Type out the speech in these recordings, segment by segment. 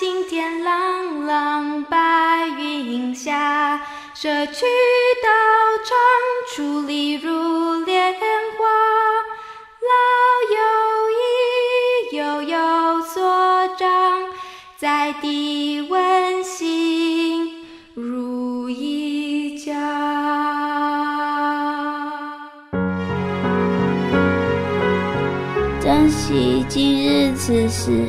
青天朗朗，白云下，社区道场，矗立如莲花。老友谊，悠有所长，在地温馨如一家。珍惜今日此时，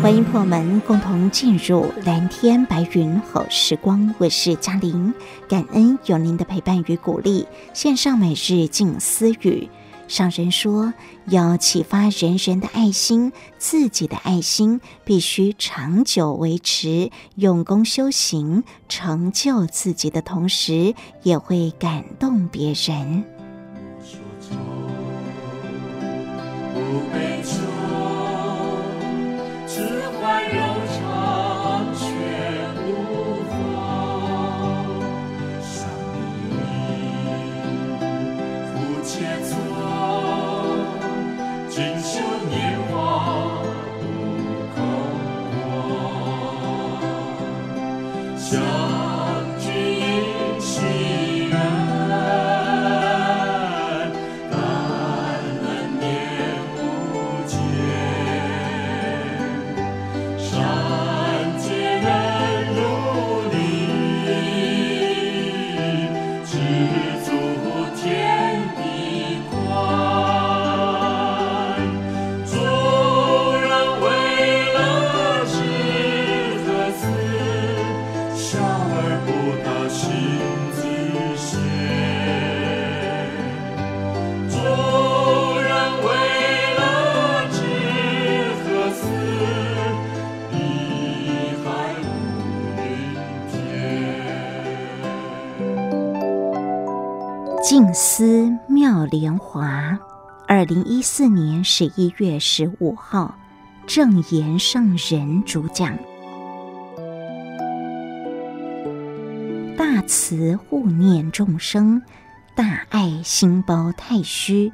欢迎朋友们共同进入蓝天白云好时光，我是嘉玲，感恩有您的陪伴与鼓励。线上每日静思语，上人说要启发人人的爱心，自己的爱心必须长久维持，用功修行，成就自己的同时，也会感动别人。锦绣年华不肯忘零一四年十一月十五号，正言上人主讲。大慈护念众生，大爱心包太虚，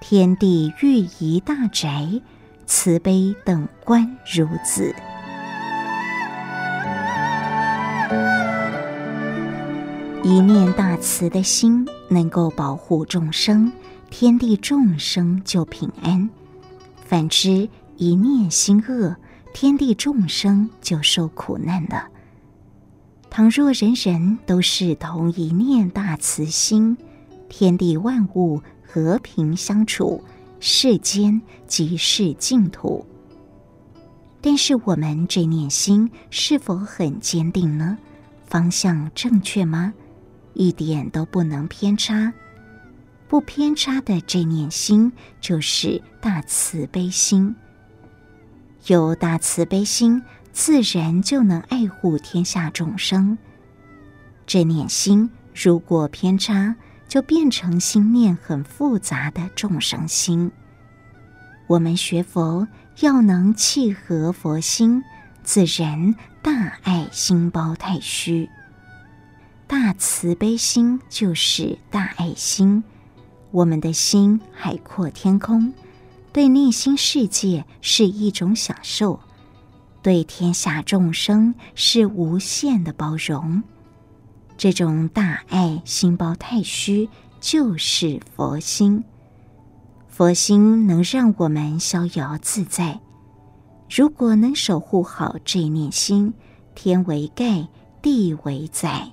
天地欲宜大宅，慈悲等观如子。一念大慈的心，能够保护众生，天地众生就平安；反之，一念心恶，天地众生就受苦难了。倘若人人都是同一念大慈心，天地万物和平相处，世间即是净土。但是我们这念心是否很坚定呢？方向正确吗？一点都不能偏差，不偏差的这念心就是大慈悲心。有大慈悲心，自然就能爱护天下众生。这念心如果偏差，就变成心念很复杂的众生心。我们学佛要能契合佛心，自然大爱心包太虚。大慈悲心就是大爱心，我们的心海阔天空，对内心世界是一种享受，对天下众生是无限的包容。这种大爱心包太虚，就是佛心。佛心能让我们逍遥自在。如果能守护好这念心，天为盖，地为载。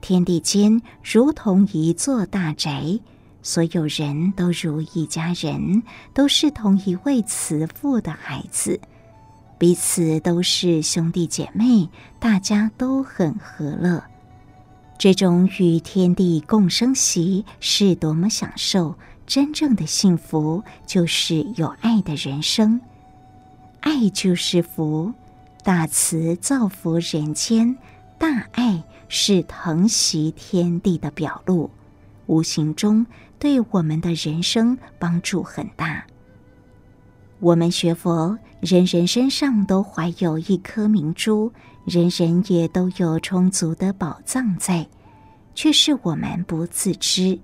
天地间如同一座大宅，所有人都如一家人，都是同一位慈父的孩子，彼此都是兄弟姐妹，大家都很和乐。这种与天地共生息是多么享受！真正的幸福就是有爱的人生，爱就是福，大慈造福人间，大爱是疼惜天地的表露，无形中对我们的人生帮助很大。我们学佛，人人身上都怀有一颗明珠，人人也都有充足的宝藏在，却是我们不自知。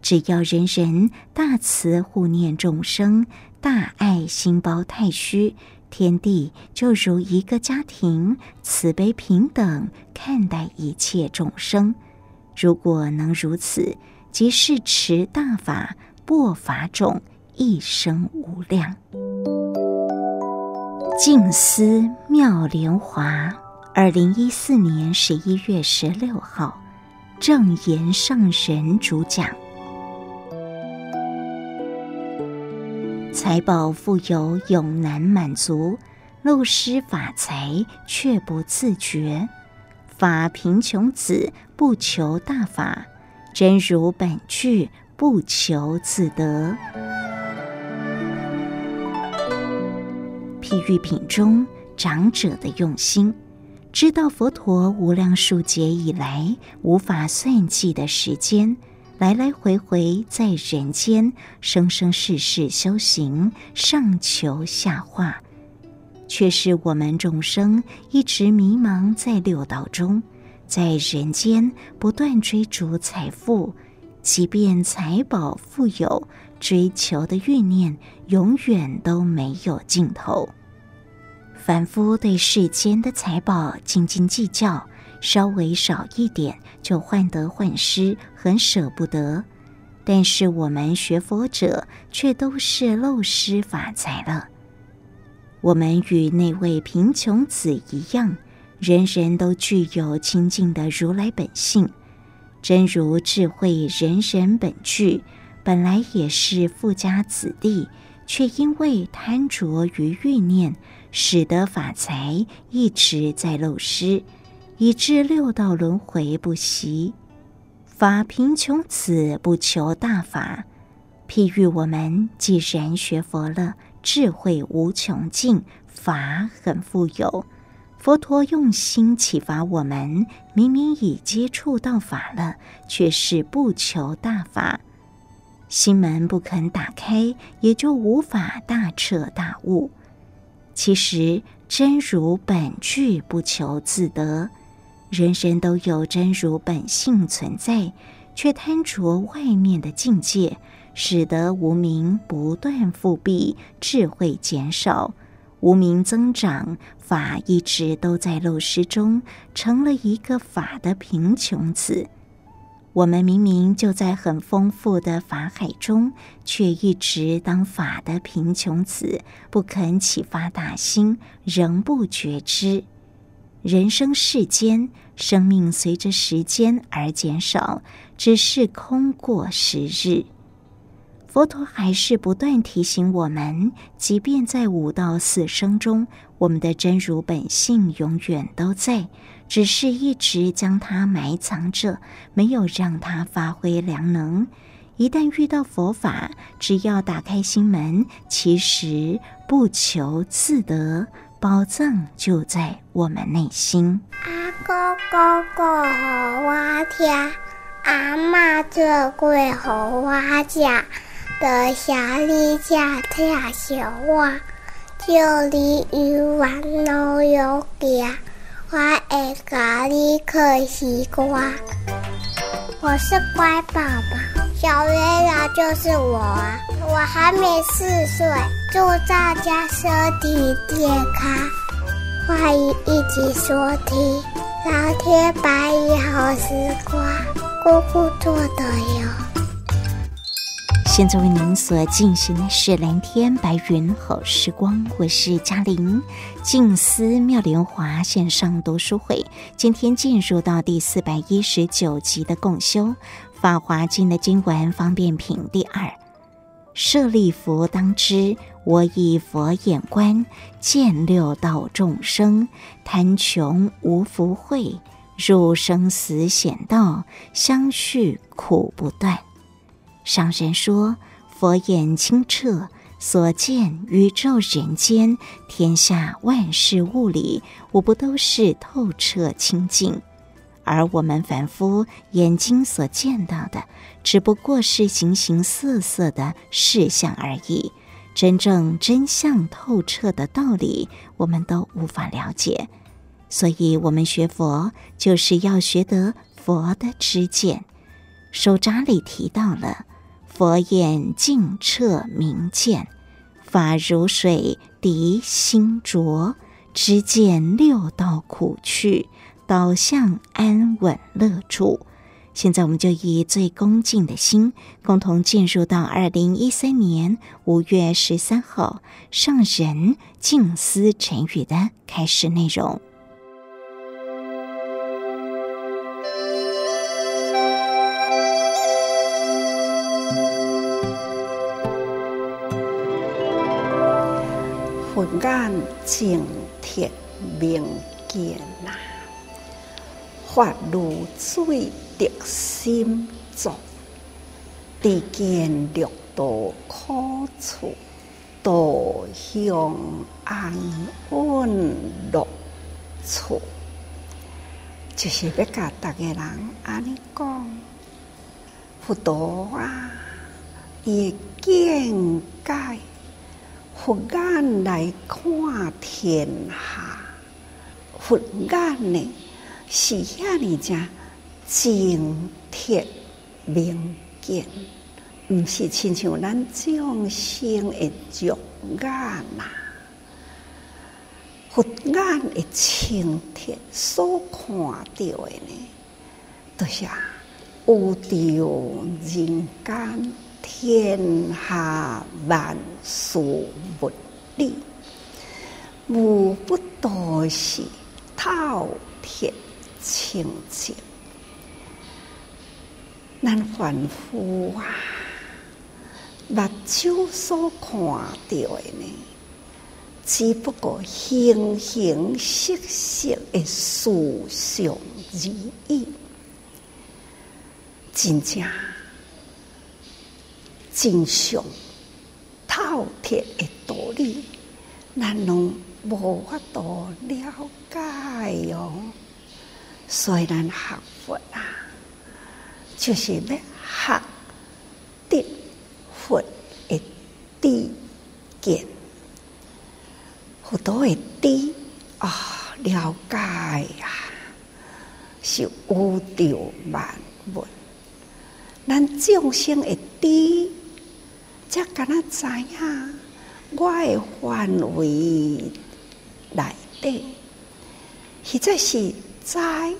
只要人人大慈护念众生，大爱心包太虚，天地就如一个家庭，慈悲平等看待一切众生。如果能如此，即是持大法，破法种，一生无量。静思妙莲华，二零一四年十一月十六号，正言上人主讲。财宝富有永难满足，漏失法财却不自觉。法贫穷子不求大法，真如本具不求自得。譬喻品中长者的用心，知道佛陀无量数劫以来无法算计的时间。来来回回在人间生生世世修行，上求下化，却是我们众生一直迷茫在六道中，在人间不断追逐财富，即便财宝富有，追求的欲念永远都没有尽头。凡夫对世间的财宝斤斤计较。稍微少一点就患得患失，很舍不得。但是我们学佛者却都是漏失法财了。我们与那位贫穷子一样，人人都具有清净的如来本性，真如智慧，人人本具，本来也是富家子弟，却因为贪着于欲念，使得法财一直在漏失。以致六道轮回不息，法贫穷子不求大法。譬喻我们既然学佛了，智慧无穷尽，法很富有。佛陀用心启发我们，明明已接触到法了，却是不求大法，心门不肯打开，也就无法大彻大悟。其实真如本具，不求自得。人人都有真如本性存在，却贪着外面的境界，使得无明不断复辟，智慧减少，无名增长，法一直都在漏失中，成了一个法的贫穷子。我们明明就在很丰富的法海中，却一直当法的贫穷子，不肯启发大心，仍不觉知。人生世间，生命随着时间而减少，只是空过时日。佛陀还是不断提醒我们，即便在五道四生中，我们的真如本性永远都在，只是一直将它埋藏着，没有让它发挥良能。一旦遇到佛法，只要打开心门，其实不求自得。宝藏就在我们内心。阿公公过好我听，阿妈做贵好我食，得下你家听小话，就你有完老有家，我会教你看西瓜。我是乖宝宝，小月亮就是我啊。我还没四岁，祝大家身体健康，欢迎一起收听《蓝天白云好时光》，姑姑做的哟。现在为您所进行的是《蓝天白云好时光》，我是嘉玲，静思妙莲华线上读书会，今天进入到第四百一十九集的共修《法华经》的经文方便品第二。舍利弗，当知我以佛眼观见六道众生，贪穷无福慧，入生死险道，相续苦不断。上人说：“佛眼清澈，所见宇宙人间天下万事物理，无不都是透彻清净。而我们凡夫眼睛所见到的，只不过是形形色色的事相而已。真正真相透彻的道理，我们都无法了解。所以，我们学佛就是要学得佛的知见。手札里提到了。”佛眼净彻明见，法如水涤心浊，知见六道苦趣，导向安稳乐处。现在，我们就以最恭敬的心，共同进入到二零一三年五月十三号上人静思晨语的开始内容。眼净彻明见呐，发如水涤心浊，知见六道苦趣，导向安稳乐处。就是要甲大家人安尼讲，佛陀啊，伊见解。佛眼来看天下，佛眼呢是遐尼只净彻明见，毋是亲像咱众生的肉眼呐。佛眼的清澈所看到的呢，都是有着人间。天下万事物理，无不都是透彻清净。咱凡夫啊，目睭所看到的呢，只不过形形色色的事相而已，真正。真相透彻的道理，咱拢无法度了解哟、哦。虽然学佛啊，就是要学得佛的知见，佛多的知啊，了解、啊，是有着万物。咱众生的知。才敢若知影，我的范围内底，实在是在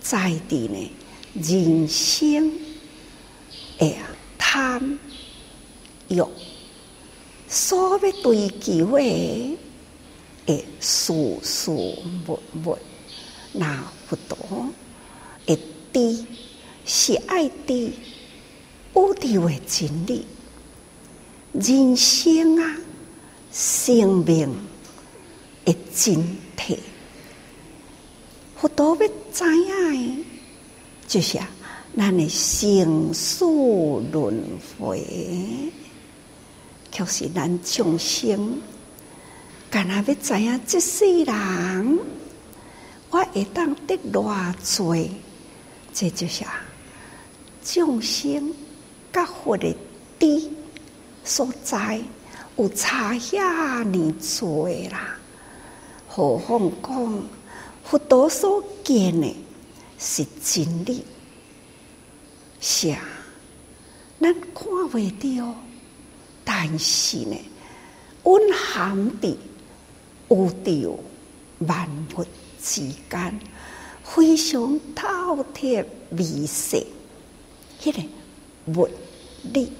在地呢，人生哎呀，贪欲所要追求的诶，事事物物，那不多，一滴是爱滴，无地为真理。人生啊，生命的真谛，佛陀要知影的，就是啊，咱的生死轮回，就是咱众生，干那要知影这世人，我会当得偌济，这就是啊，众生甲佛的知。所在有差遐尼多啦，何况讲佛陀所见的是真理，是啊，咱看未到，但是呢，蕴含伫有着万物之间，非常透彻微细，迄个物理。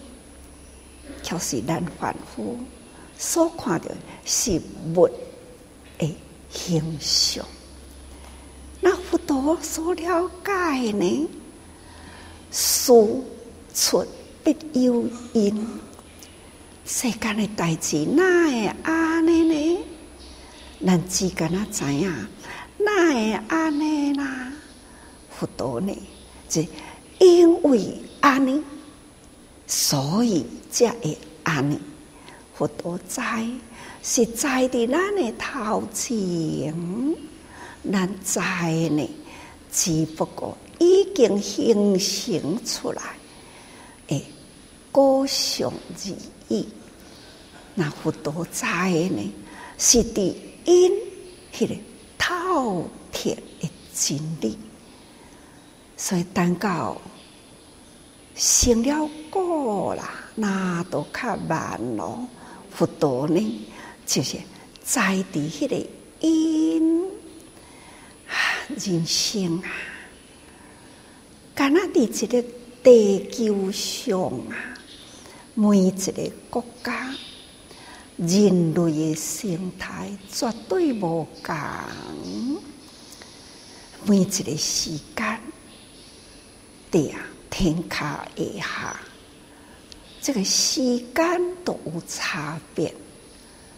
就是咱凡夫所看到是物的形象，那佛陀所了解呢？事出必有因，世间的代志哪会安尼呢？咱只敢若知影，哪会安尼啦？佛陀呢，是因为安尼，所以才会安尼。佛陀知是在伫咱的头前，咱知呢，只不过已经形成出来，诶，果相而已。那佛陀知呢，是伫因迄个透彻的真理。所以等到成了果啦，那都较慢咯。佛陀呢，就是在地迄个因，人生啊，敢若伫一个地球上啊，每一个国家，人类的生态绝对无共，每一个时间。对啊，天卡下，这个时间都有差别。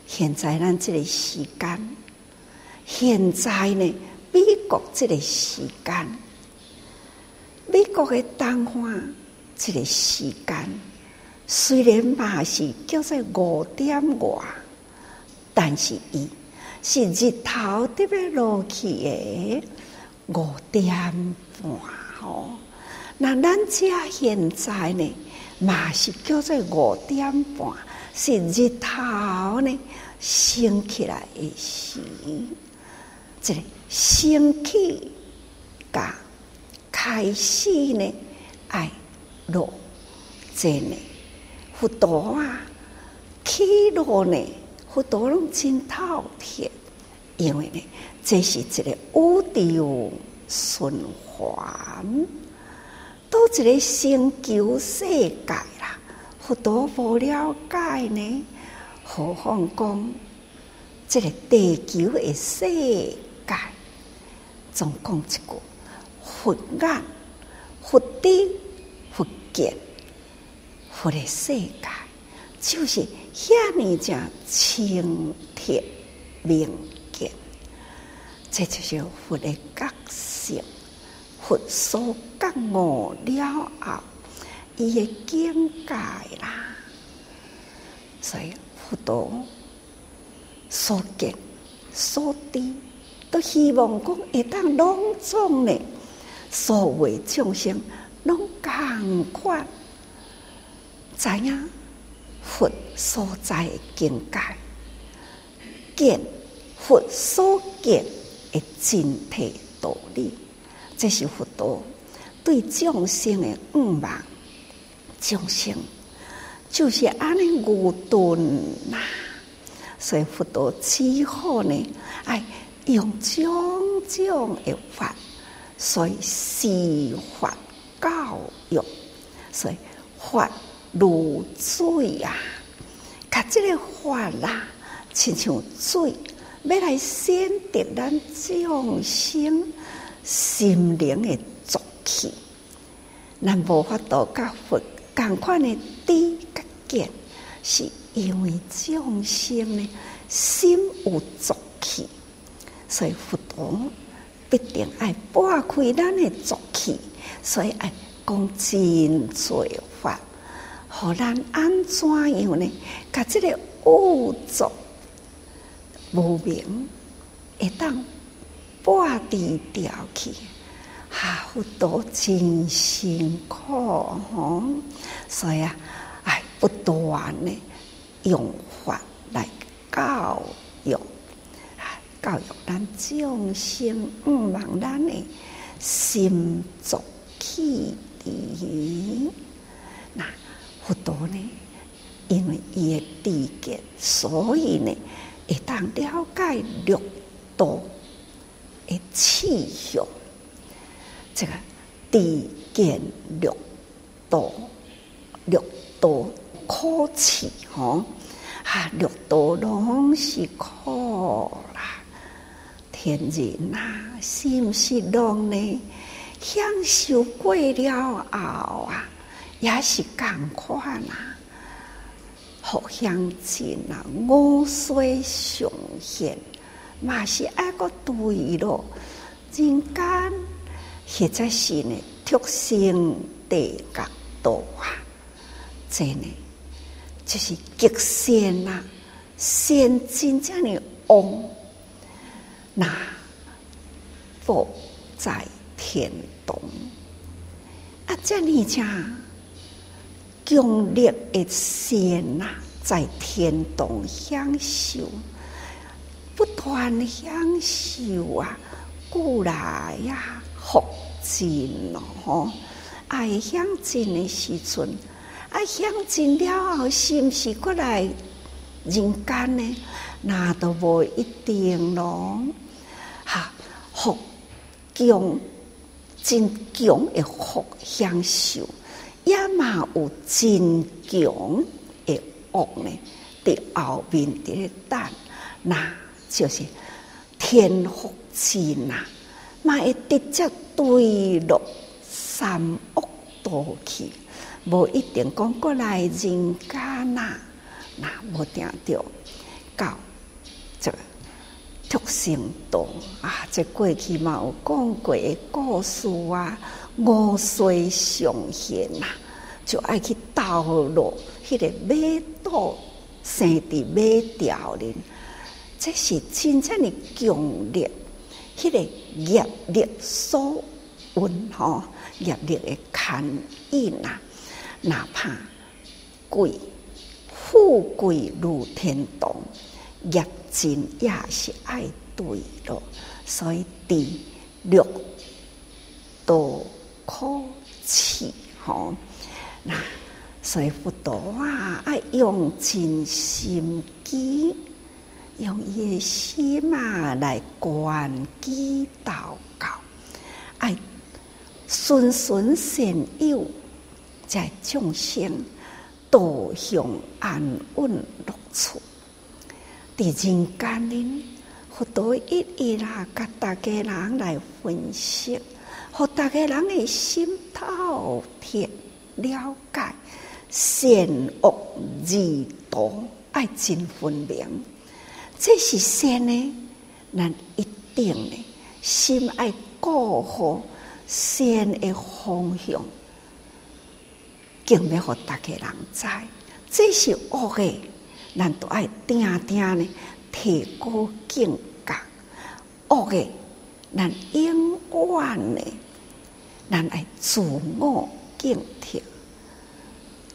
现在咱这个时间，现在呢，美国这个时间，美国的东方这个时间，虽然嘛是叫做五点外，但是伊是日头特别落去的五点半吼。那咱家现在呢，嘛是叫做五点半，是日头呢升起来的时，这个升起甲开始呢爱落，这呢佛陀啊起落呢佛陀拢真透彻，因为呢这是一个宇宙循环。都一个星球世界啦，佛陀无了解呢，何况讲这个地球的世界，总共一句佛眼、佛知、佛见，佛的世界就是遐尼正清澈明净，这就是佛的觉性。佛所觉悟了后，伊的境界啦，所以佛陀所见所知，都希望讲会当拢总呢，所有众生拢共款，知影佛所在的境界，见佛所见的真谛道理。这是佛陀对众生的愿望，众生就是安尼愚钝呐，所以佛陀只好呢，哎，用种种的法，所以施法教育，所以法如水啊，甲这个法啦，亲像水，要来先点咱众生。心灵的浊气，咱无法度甲佛共款的知甲见，是因为众生呢心有浊气，所以佛陀必定爱拨开咱的浊气，所以爱讲真罪法，互咱安怎样呢？甲这个污浊无明会当。挂地掉去，哈！佛陀真辛苦吼，所以啊，哎，不断呢用法来教育，啊，教育咱众生，毋忘咱的心足气的。那佛陀呢，因为伊的知见，所以呢，会当了解六道。诶，气象，这个知见六道，六道苦气吼，啊，六道拢是苦啦。天人、啊，是毋是拢呢？享受过了后啊，也是共款呐。互相亲啊，五衰相现。嘛是爱个对咯，人间或者是呢，特生地角度啊，真呢就是极限啊，先真正的旺，那佛在天堂。啊，这里讲强烈的线呐，在天堂享受，不断享受啊，过来呀。福尽咯，爱享尽的时阵，爱享尽了后，是不是过来人间呢？那都无一定咯。哈，福强真强的福享受，也嘛有真强的恶呢。伫后面伫咧等，那就是天福尽啊。嘛会直接坠落三恶道去，无一定讲过来人间呐，那无定着到这畜生道啊！这过去嘛有讲过的故事啊，五岁上贤呐，就爱去盗落迄个马道生伫马条里，这是真正的强烈。迄个业力所运吼，业力的牵引啊，哪怕贵富贵如天堂，业尽也是爱对咯。所以第六道可弃吼，那所以佛陀啊，爱用尽心机。用伊诶心嘛来观机祷告，爱顺顺善诱，在众生导向安稳乐处。伫人间呢，佛陀一一啦，甲大家人来分析，互大家人诶心透彻了解善恶二道，爱真分明。这是善呢，咱一定呢，心爱过好善的方向，更要互大家人知。这是恶的，咱都爱定定呢，提高境界。恶的，咱永远呢，咱爱自我警惕，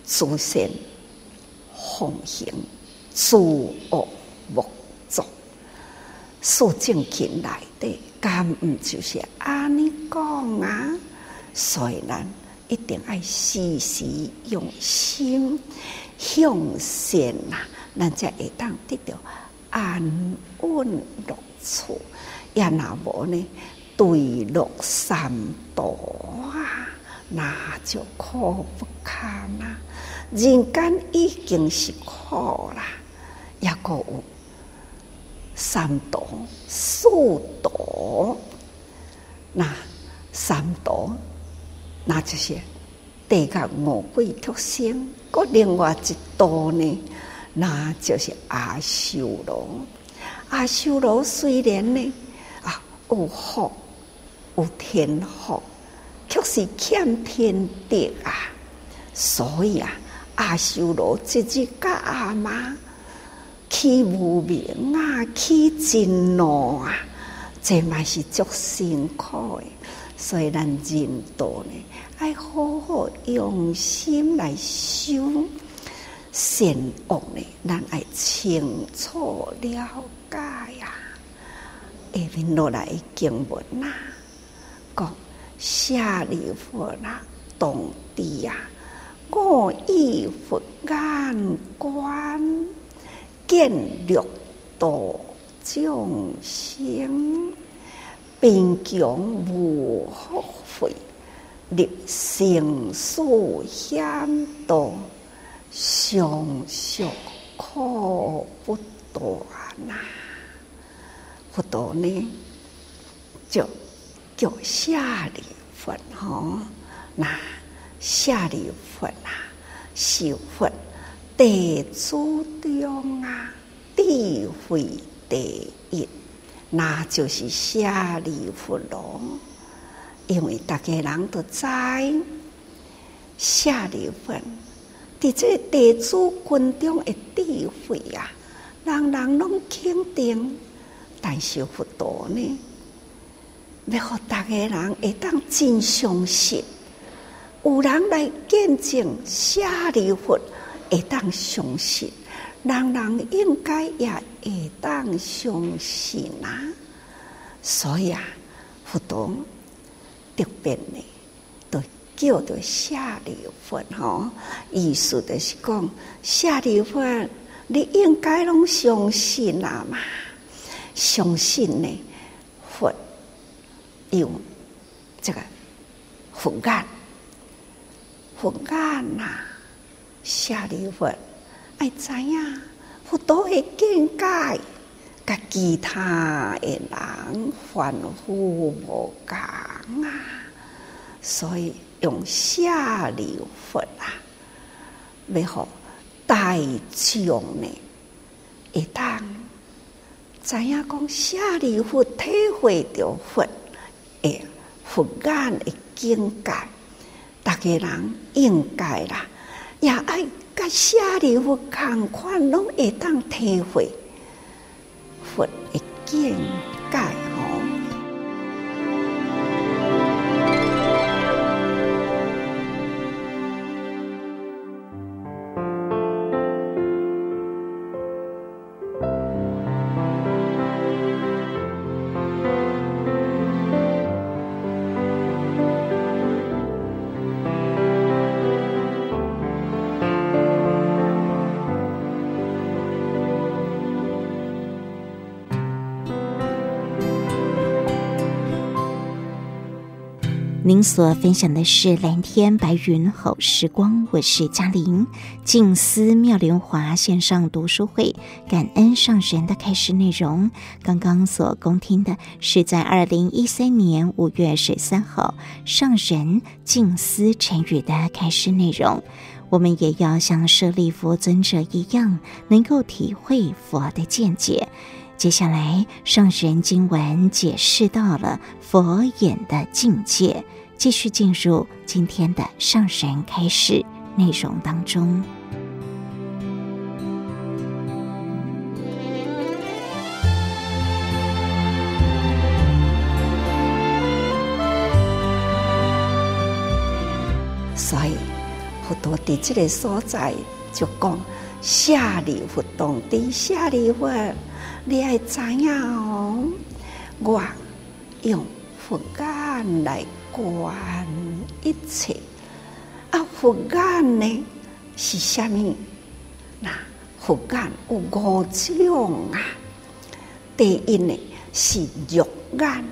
自身奉行，自恶莫。素正经来的，敢毋就是安尼讲啊？所以咱一定爱时时用心向善呐，咱才会当得到安稳乐处。也若无呢，坠落三途啊，那就苦不堪啊！人间已经是苦啦，也阁有。三毒四毒，那三毒，那就是地甲饿鬼畜生。搁另外一毒呢，那就是阿修罗。阿修罗虽然呢啊有福有天福，却是欠天德啊。所以啊，阿修罗直接甲阿妈。起无明啊，起真怒啊，这嘛是足辛苦的。所以咱人道呢，爱好好用心来修善恶呢，咱爱清楚了解呀。下面落来经文呐，讲舍利弗啦，当知呀，我以佛眼观。见六道众生，贫穷无福慧，历生死险道，相续苦不断呐。佛陀呢，就叫下利弗吼，那下利弗啊，是佛。地主中啊，智慧第一，那就是舍利弗咯。因为大家人都知，舍利弗伫这个弟子群中的智慧啊，人人拢肯定。但是佛陀呢，要互大家人会当真相信，有人来见证舍利弗，会当相信，人人应该也会当相信啊。所以啊，佛陀特别呢，都叫做舍利弗吼，意思就是讲舍利弗，你应该拢相信啦嘛。相信呢，佛有这个佛眼，佛眼呐，舍利弗爱知影，佛陀的境界，甲其他的人凡夫无共啊，所以用舍利弗啊，要互大众呢，一旦。知影讲舍利弗体会着佛诶，佛眼的境界，大家人应该啦，也爱甲舍利弗同款，拢会当体会佛的境界。您所分享的是蓝天白云好时光，我是嘉玲。静思妙莲华线上读书会，感恩上人的开示内容。刚刚所恭听的是在二零一三年五月十三号上人静思晨语的开示内容。我们也要像舍利弗尊者一样，能够体会佛的见解。接下来，上人经文解释到了佛眼的境界，继续进入今天的上人开示内容当中。所以，佛陀在这个所在就讲：舍利弗，当知舍利弗。你爱知影哦，我用佛眼来观一切。啊，佛眼呢是虾米？那佛眼有五种啊。第一呢是肉眼，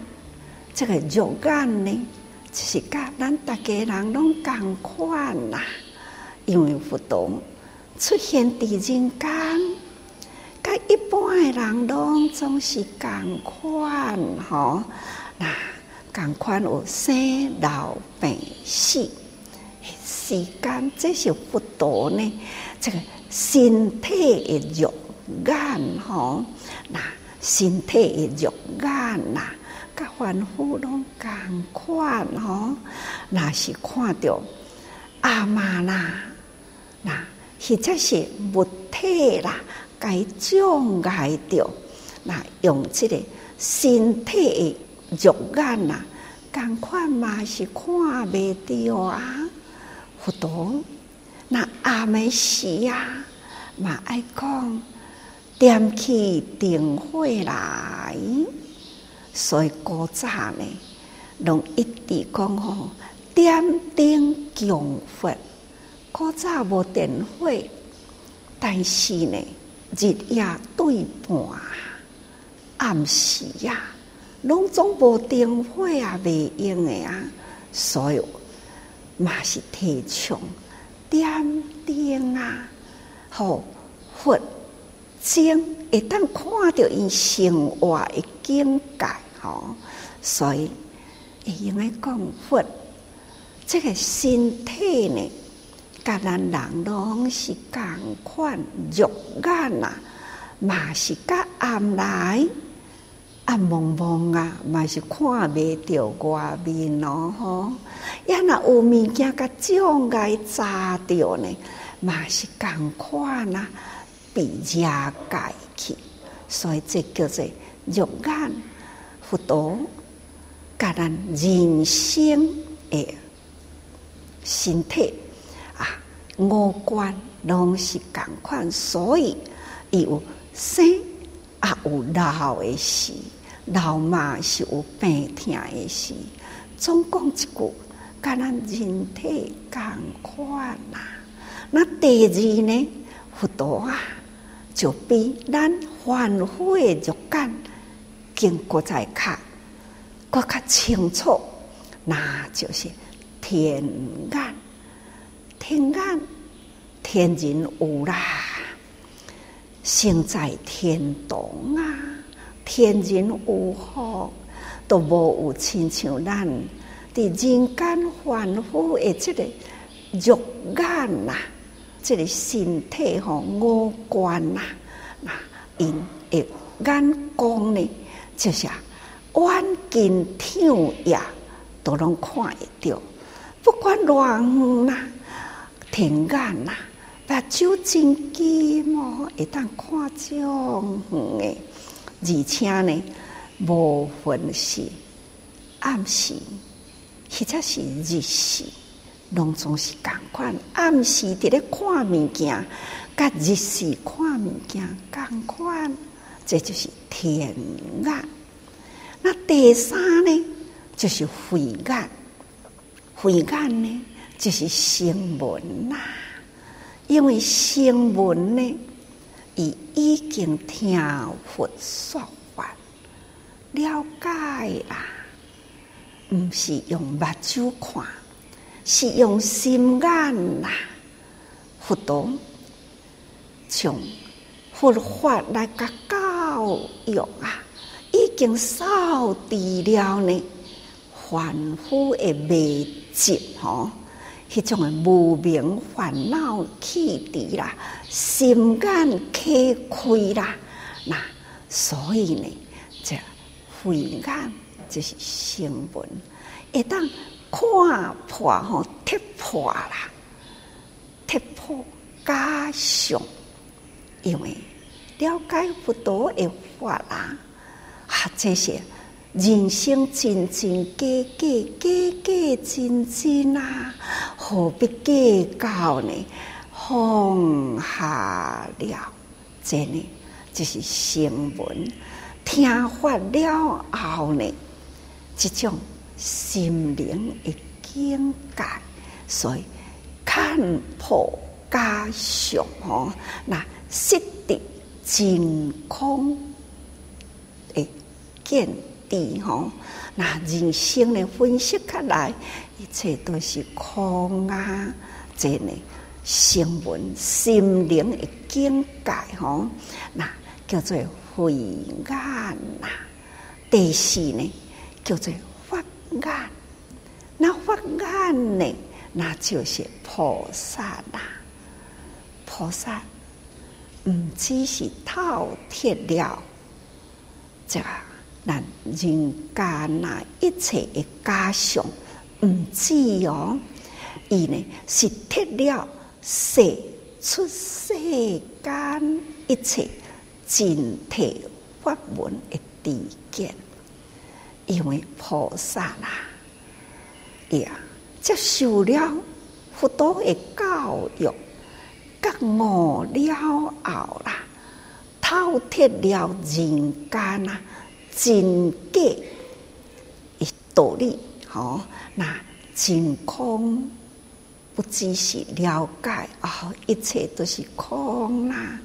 这个肉眼呢就是甲咱大家人拢共款呐，因为佛陀出现在人间。甲一般的人拢总是共款吼，那共款有生老病死时间，这是不多呢。这个身体的肉眼吼，那身体的肉眼呐，甲凡夫拢共款吼，那是看到阿妈啦，那或者是物体啦。该障碍着，那用这个身体的肉眼呐，共款嘛是看袂着啊。佛陀那阿弥时啊，嘛爱讲点起灯火来，所以古早呢，拢一直讲吼点灯供佛。古早无电火，但是呢。日夜对半，暗时呀，拢总无灯火啊，袂用的啊，所以嘛是提倡点灯啊，好佛经会当看到因生活的境界，吼，所以会用来讲佛这个身体呢。甲咱人拢是共款肉眼啊，嘛是甲暗来暗蒙蒙啊，嘛是看袂着外面咯吼。也若有物件甲障碍扎着呢，嘛是共款啊，被遮盖去。所以这叫做肉眼佛陀，甲咱人生诶身体五官拢是共款，所以伊有生啊有老诶时，老嘛是有病痛诶时。总讲一句，甲咱人体共款呐。那第二呢，佛陀啊，就比咱。凡夫的肉眼，经过在看，搁较清楚，那就是天眼。天眼，天人有啦，生在天堂啊，天人有福，都无有亲像咱伫人间凡夫的这个肉眼呐，这个身体吼五官呐，那。因诶眼光呢，就是啊远近跳呀都能看会到，不管偌远呐，天眼呐，目睭真金哦，会当看种远诶，而且呢，无分是暗时，或者是日时，拢总是共款。暗时伫咧看物件。甲日时看物件共款，这就是天眼。那第三呢，就是慧眼。慧眼呢，就是声闻呐。因为声闻呢，伊已经听佛说法了解啊，毋是用目睭看，是用心眼啦，佛陀。从佛法来甲教育啊，已经扫除了呢凡夫的迷执吼，迄种诶无明烦恼起伫啦，心眼开开啦，那所以呢，这慧眼就是声闻，会当看破吼，踢破啦，踢破假象。因为了解佛陀诶法啦，啊，这些人生真真假假，假假真真啊，何必计较呢？放下了，这呢就是新闻听法了后呢，这种心灵的境界，所以看破假象哦，那。识得真空的见地吼，那人生的分析开来，一切都是空啊！真呢，声闻心灵的境界吼，那叫做慧眼呐。第四呢，叫做法眼。那法眼呢，那就是菩萨啦，菩萨。毋只是透彻了，这咱人间那一切的假象，毋止哦，伊呢是脱了世出世间一切净体法门的知见，因为菩萨啦，也接受了佛陀的教育。觉悟了后啦，透彻了人间啊，真假的道理，吼，那真空不只是了解哦，一切都是空啦，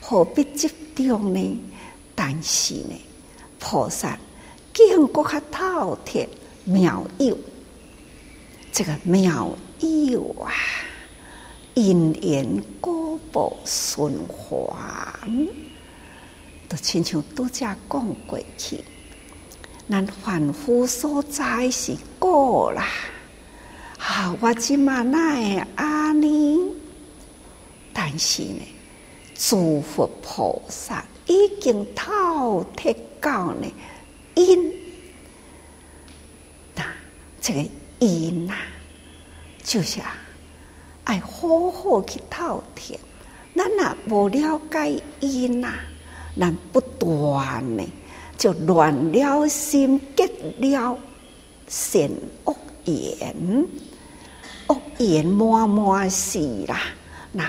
何必执着呢？但是呢，菩萨经过较透彻妙有，这个妙有啊。因缘果报循环，都亲像拄则讲过去。咱凡夫所在是过啦，啊，我即嘛那会安尼？但是呢，诸佛菩萨已经透彻到呢因，那这个因呐，就是啊，爱好好去透彻。咱若无了解因呐，咱不断呢，就乱了心，结了善恶缘，恶缘满满是啦。那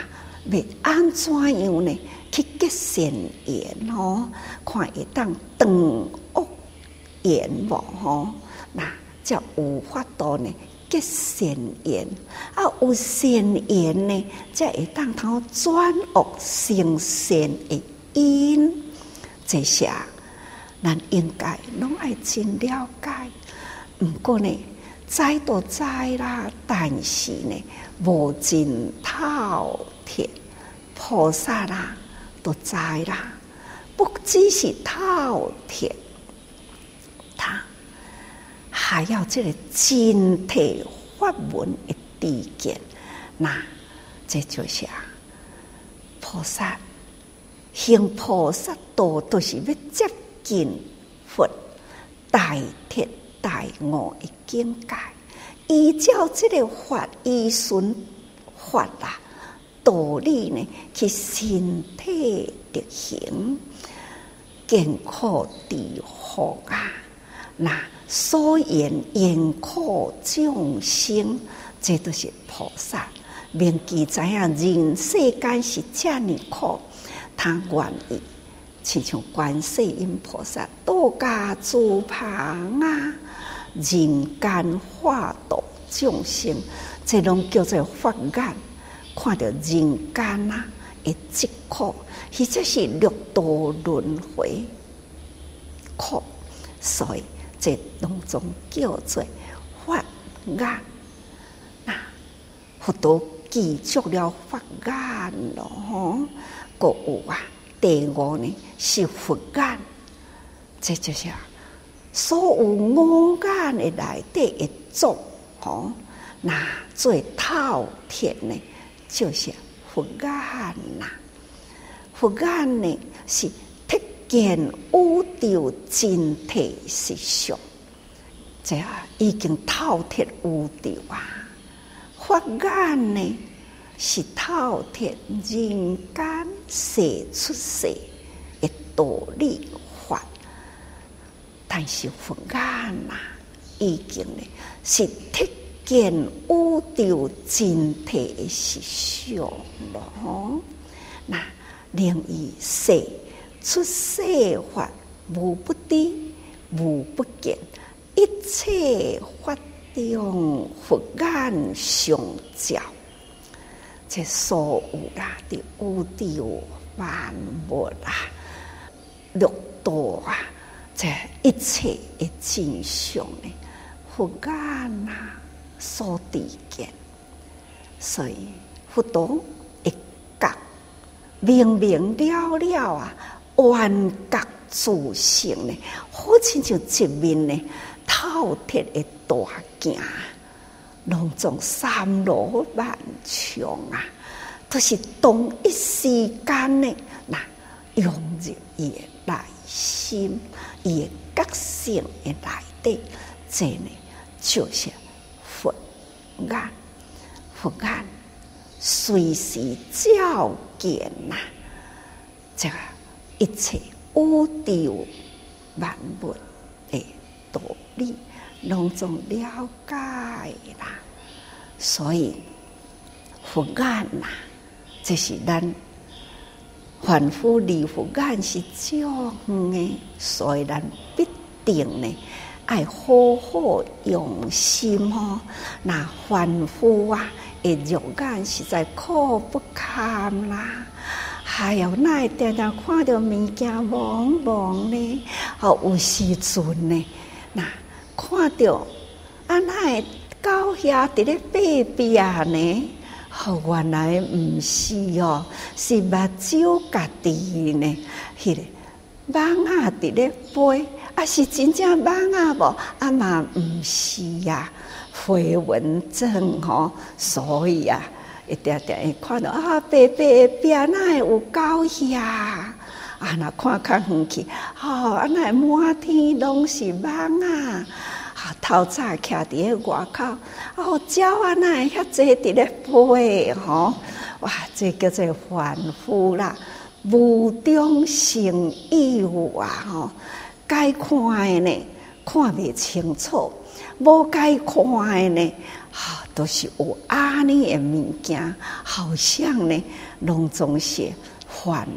要安怎样呢？去结善缘哦，看会当断恶缘无吼，那才有法度呢。结善缘啊，有善缘呢，才会当通转恶成善的因。这些咱应该拢爱真了解。毋过呢，知都知啦，但是呢，无真透彻。菩萨啦，都知啦，不只是透彻，他还要这个真谛法门的知见。那这就是啊，菩萨行菩萨道，都是要接近佛大彻大悟的境界，依照这个法依顺法啦。道理呢，去身体力行，艰苦知福啊！那所言严苦众生，这都是菩萨。明记知影人世间是这么苦，他愿意，亲像观世音菩萨度家诸旁啊，人间化度众生，这拢叫做法眼。看到人间啊，的疾苦，或者是六道轮回苦，所以这当中叫做法眼。那佛陀记住了法眼咯，吼，个有啊。第五呢是佛眼，这就是啊，所有五眼的内底一种，吼，那最透彻呢？就是佛眼呐，佛眼呢是彻见宇宙真谛实相，这样已经透彻宇宙啊。佛眼呢是透彻人间世出世的道理法，但是佛眼呐已经呢是彻。见宇宙真谛实相了。吼，那另一世出世法无不知，无不见，一切法中佛眼相照，这所有啦的宇宙万物啊，六道啊，这一切的真相呢，佛眼啊。所知见，所以佛陀一觉明明了了啊，万觉自性呢，好亲像一面呢透彻的大镜，隆重三罗万象啊，都是同一时间呢，那融入伊的内心，伊的觉性的内底，这呢就是佛。眼佛眼随时照见呐，这个一切宇宙万物的道理，拢总了解啦。所以佛眼呐，这是咱凡夫离佛眼是这样的，所以咱必定呢。爱好好用心哦，那凡夫啊，的肉眼实在苦不堪啦。还有那点点看到物件蒙蒙呢，哦，有时阵呢，那看到啊，那狗遐伫咧背边呢，哦，原来毋是哦，是目睭家己呢，迄个蠓仔伫咧飞。啊，是真正蠓啊无？啊嘛毋是呀，飞蚊症吼，所以啊，一点点看到啊，白白边那有狗呀，啊，那看较远去，哦，啊那满天拢是梦啊！啊，透早徛伫咧外口，哦，鸟啊那遐济伫咧飞吼，哇，这叫做凡夫啦，无中生有啊！吼，该看诶呢，看袂清楚；无该看诶呢，哈、都是有安尼诶物件，好像呢，拢总是幻，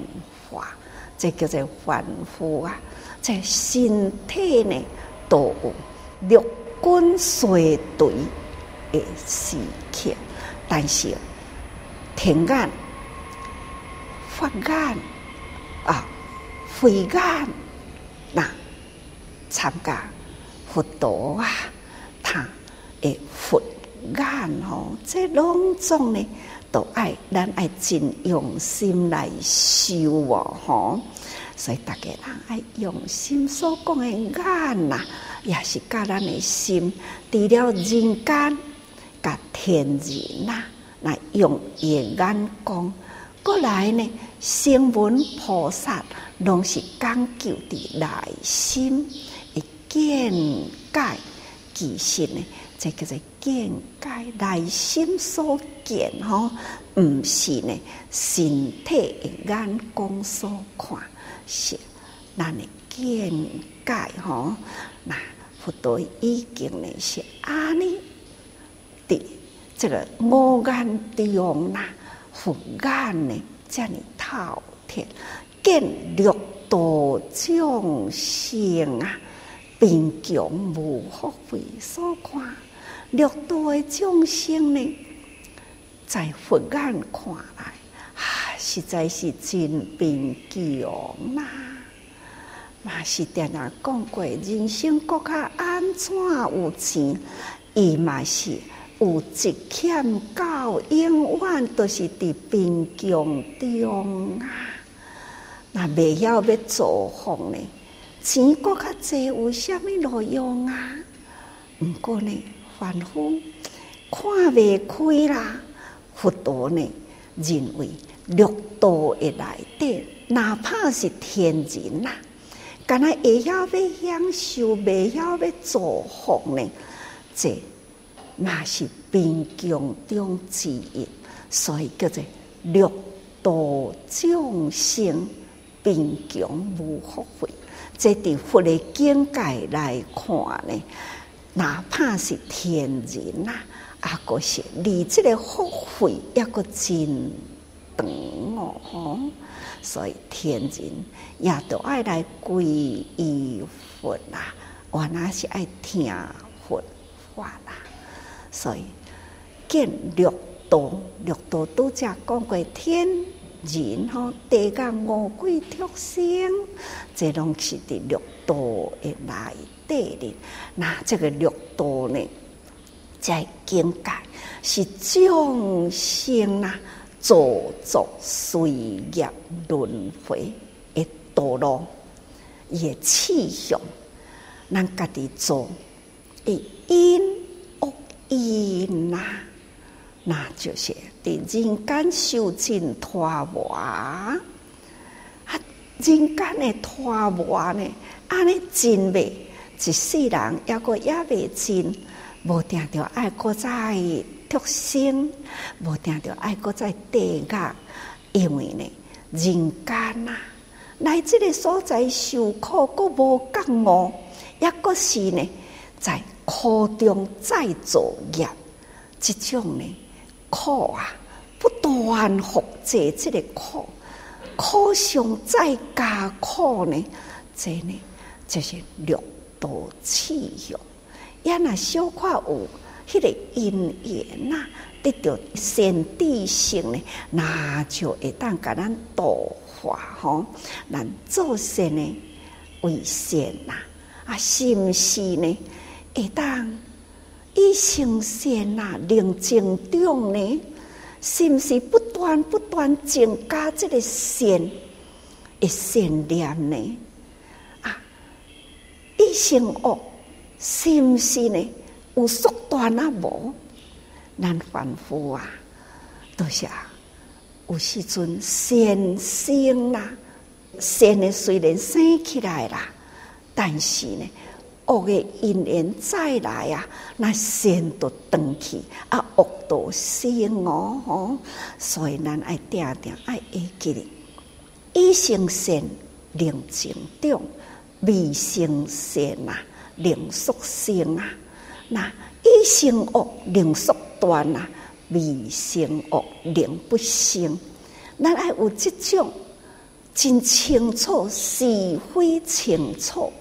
这叫做凡夫啊！在身体呢，都有。六根随随的时刻，但是天眼、法眼啊、慧眼，那参加佛陀啊，他的佛眼吼，这拢总呢，都爱咱爱真用心来修哦吼，所以大家人爱用心所讲的眼呐。也是甲咱的心，除了人间，甲天人呐，来用伊的眼光，过来呢，声闻菩萨拢是讲究伫内心的见解，其实呢，这叫做见解内心所见吼，毋是呢身体的眼光所看，是咱的见解吼。那佛陀已经呢是安尼的，这个五眼中呐，佛眼呢，这么透彻，见六道众生啊，贫穷无福慧所看，六道的众生呢，在佛眼看来，啊，实在是真贫穷呐。嘛是定定讲过，人生阁较安怎有钱？伊嘛是有一欠到永远都是伫贫穷中啊！那未晓要造福呢？钱阁较济，有啥物路用啊？毋过呢，凡夫看未开啦。佛陀呢，认为六道的内底，哪怕是天人啦。敢若会晓要享受，未晓要造福呢？这嘛是贫穷中之一，所以叫做六道众生贫穷无福慧。这伫佛的境界来看呢，哪怕是天人呐，啊，阁是离这个福慧也阁真长哦。所以天人也都爱来皈依佛啦，我那是爱听佛话啦。所以见六道，六道都只讲过天人吼，地甲五鬼畜生，这拢是伫六道的内底哩。那这个六道呢，在境界是众生呐。做作随业轮回的道路，也气象，咱家己做，的因恶因呐，那就是伫人间受尽拖磨啊！人间的拖磨呢，安尼真未，一世人抑阁也未尽，无定着爱搁再。畜生无定着爱搁在地狱，因为呢，人间呐，来这个所在受苦，搁无觉悟，抑搁是呢，在苦中再作业，这种呢苦啊，不断复制这个苦，苦上再加苦呢，这呢就是六道气象，也那小可有。迄个因缘呐，得到善知性呢，那就会当甲咱度化吼，咱做善呢为善呐，啊，是毋是呢？会当以行善呐，令增长呢？是毋是不断不断增加这个善的善念呢？啊，以行恶，是毋是呢？有缩短啊无？咱凡夫啊，都是啊，有时阵善生呐，善的虽然生起来啦，但是呢，恶的因缘再来啊，那善都断去，啊恶都生哦吼，所以咱爱定定爱会记哩，以性善，令情长，未成善啊，令速生啊，那以性恶，令速断啊，未成恶，令不生，咱爱有这种。真清楚是非清楚，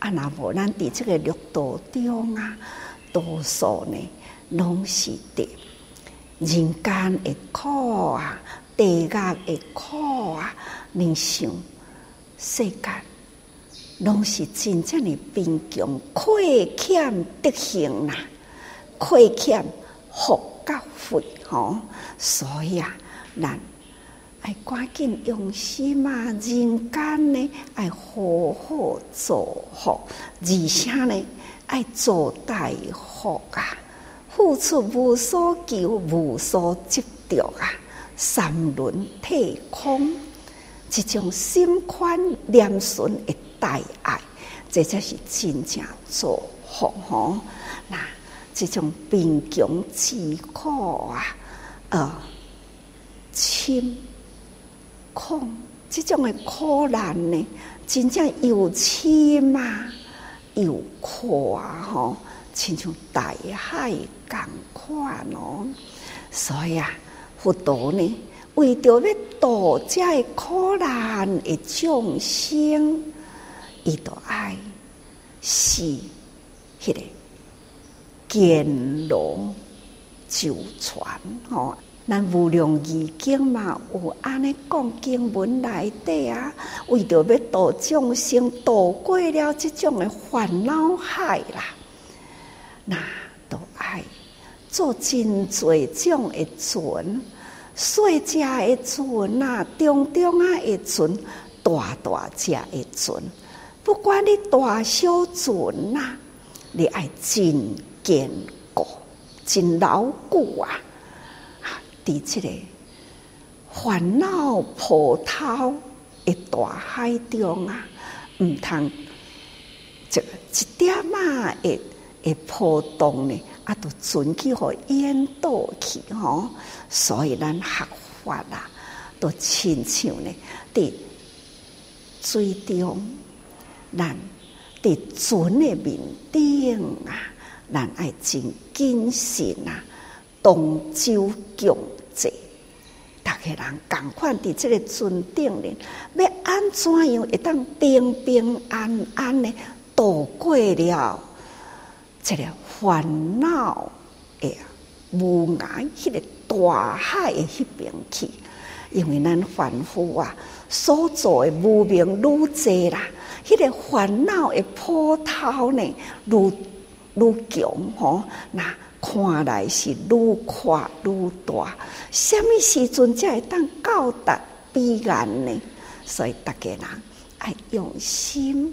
啊！那无咱伫这个六道中啊，多数呢拢是伫人间的苦啊，地狱的苦啊，你想世间拢是真正的贫穷、亏欠德行呐，亏欠福甲慧吼，所以啊，咱。爱赶紧用心嘛，人间呢爱好好做福，而且呢爱做大福啊！付出无所求，无所执着啊！三轮体空，一种心宽念顺的大爱，这才是真正做福吼！那这种贫穷之苦啊，呃，亲。苦，这种的苦难呢，真正又深嘛，又苦啊！吼，亲像大海共款哦。所以啊，佛陀呢，为着要度这苦难的众生，伊都爱是迄个坚牢久传吼。咱无量义经嘛，有安尼讲经文内底啊，为着要度众生，度过了这种的烦恼海啦，那都爱做真济种的船，细只的船啊，中中啊的船，大大只的船，不管你大小船呐，你爱真坚固、真牢固啊！伫即个烦恼波涛的大海中啊，毋通这一点仔的的波动呢，啊，都船去互淹倒去吼。所以咱学法啊，都亲像呢，伫水中，咱伫船诶面顶啊，咱爱真谨慎啊。同舟共济，大家人共款伫这个船顶呢，要安怎样会当平平安安的度过了即个烦恼的无涯，迄个大海诶迄边去？因为咱凡夫啊，所做的无明愈济啦，迄、那个烦恼的波涛呢，愈愈强吼，那。看来是愈跨愈大，什么时阵才会当到达彼岸呢？所以大家人爱用心，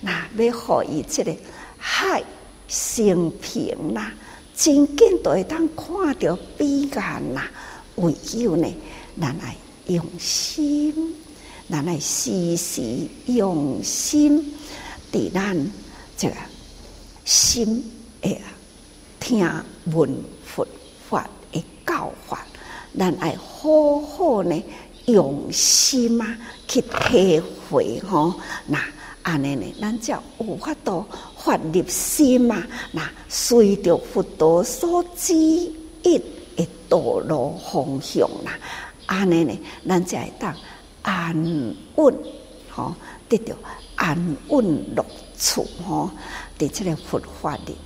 那要互伊这个海生平啦，真紧都会当看到彼岸啦。唯有呢，咱爱用心，咱爱时时用心，伫咱这个心诶。听闻佛法的教法，咱爱好好呢用心啊去体会吼。那安尼呢，咱才有法度发入心啊。那随着佛陀所指引的道路方向啦，安尼呢，咱才会当安稳吼，得到安稳乐处吼。伫这个佛法里。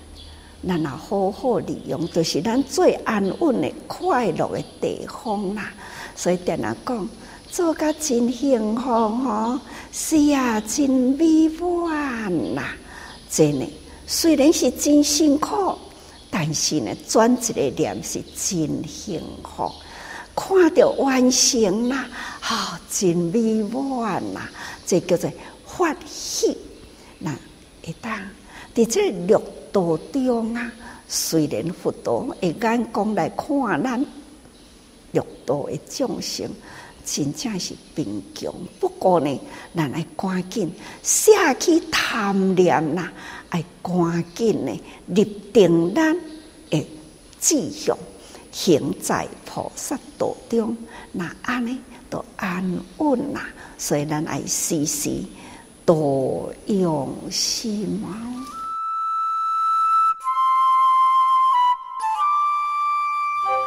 咱也好好利用，就是咱最安稳的、快乐的地方啦。所以点啊讲，做甲真幸福吼，是啊，真美满啦。真的，虽然是真辛苦，但是呢，转一个念是真幸福，看到完成啦，好、真美满啦。这叫做欢喜。那一旦伫这六。道中啊，虽然佛陀的眼光来看咱六道的众生，真正是贫穷。不过呢，咱爱赶紧舍去贪念啦，爱赶紧呢立定咱的志向，行在菩萨道中。那安尼都安稳啦。所以咱爱时时多用心嘛。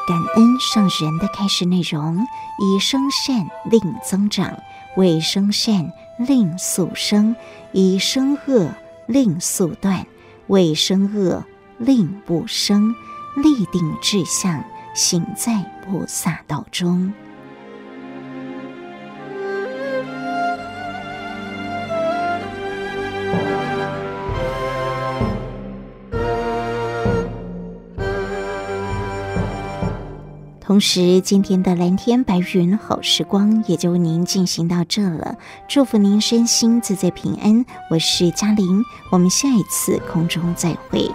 感恩上人的开示内容，以生善令增长，为生善令速生；以生恶令速断，为生恶令不生。立定志向，行在菩萨道中。同时，今天的蓝天白云好时光也就为您进行到这了。祝福您身心自在平安。我是嘉玲，我们下一次空中再会。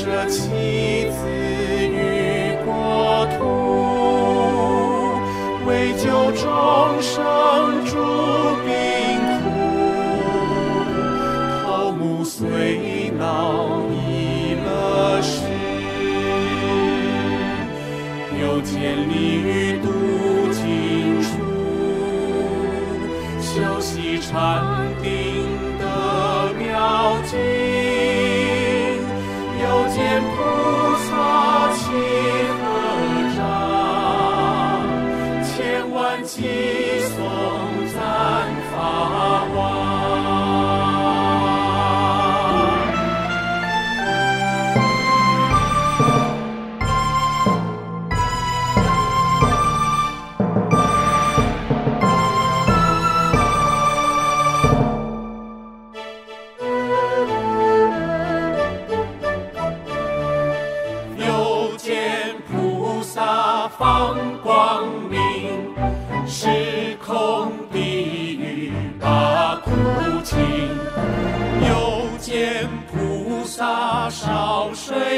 舍弃子与国土，为救众生诸病苦，头目髓脑已了时，又见立于渡尽处，休息禅。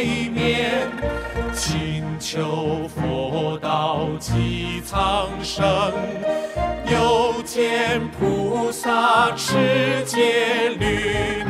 面，请求佛道济苍生，有见菩萨持戒律。